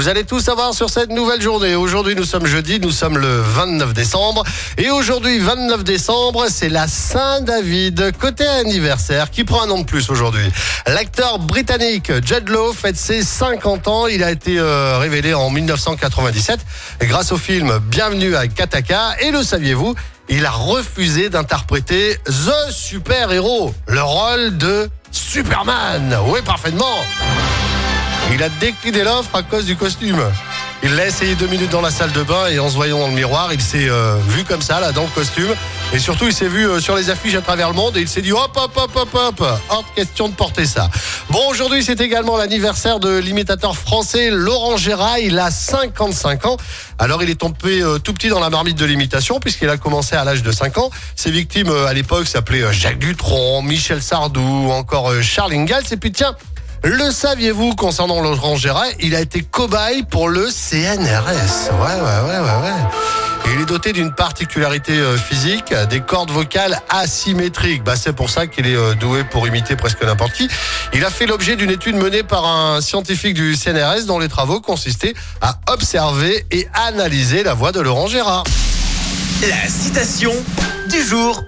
Vous allez tout savoir sur cette nouvelle journée. Aujourd'hui, nous sommes jeudi, nous sommes le 29 décembre. Et aujourd'hui, 29 décembre, c'est la Saint-David. Côté anniversaire, qui prend un nom de plus aujourd'hui? L'acteur britannique Judd Law fête ses 50 ans. Il a été euh, révélé en 1997 grâce au film Bienvenue à Kataka. Et le saviez-vous? Il a refusé d'interpréter The Super Héros, le rôle de Superman. Oui, parfaitement. Il a décliné l'offre à cause du costume. Il l'a essayé deux minutes dans la salle de bain et en se voyant dans le miroir, il s'est euh, vu comme ça, là, dans le costume. Et surtout, il s'est vu euh, sur les affiches à travers le monde et il s'est dit hop, hop, hop, hop, hop, hors de question de porter ça. Bon, aujourd'hui, c'est également l'anniversaire de l'imitateur français Laurent Gérard. Il a 55 ans. Alors, il est tombé euh, tout petit dans la marmite de l'imitation puisqu'il a commencé à l'âge de 5 ans. Ses victimes, à l'époque, s'appelaient Jacques Dutronc, Michel Sardou ou encore Charles Ingalls. Et puis, tiens, le saviez-vous concernant Laurent Gérard? Il a été cobaye pour le CNRS. Ouais, ouais, ouais, ouais, ouais. Il est doté d'une particularité euh, physique, des cordes vocales asymétriques. Bah, c'est pour ça qu'il est euh, doué pour imiter presque n'importe qui. Il a fait l'objet d'une étude menée par un scientifique du CNRS dont les travaux consistaient à observer et analyser la voix de Laurent Gérard. La citation du jour.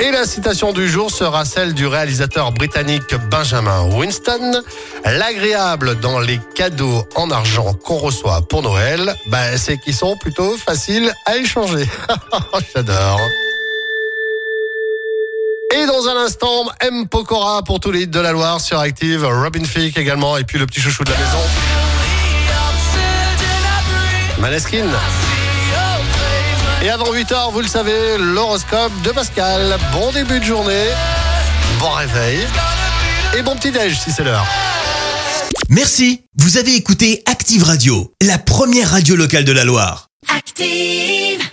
Et la citation du jour sera celle du réalisateur britannique Benjamin Winston. L'agréable dans les cadeaux en argent qu'on reçoit pour Noël, bah, c'est qu'ils sont plutôt faciles à échanger. J'adore. Et dans un instant, M. Pokora pour tous les hits de la Loire sur Active, Robin Fick également, et puis le petit chouchou de la maison, Maneskin. Et avant 8h, vous le savez, l'horoscope de Pascal. Bon début de journée, bon réveil et bon petit déj si c'est l'heure. Merci, vous avez écouté Active Radio, la première radio locale de la Loire. Active.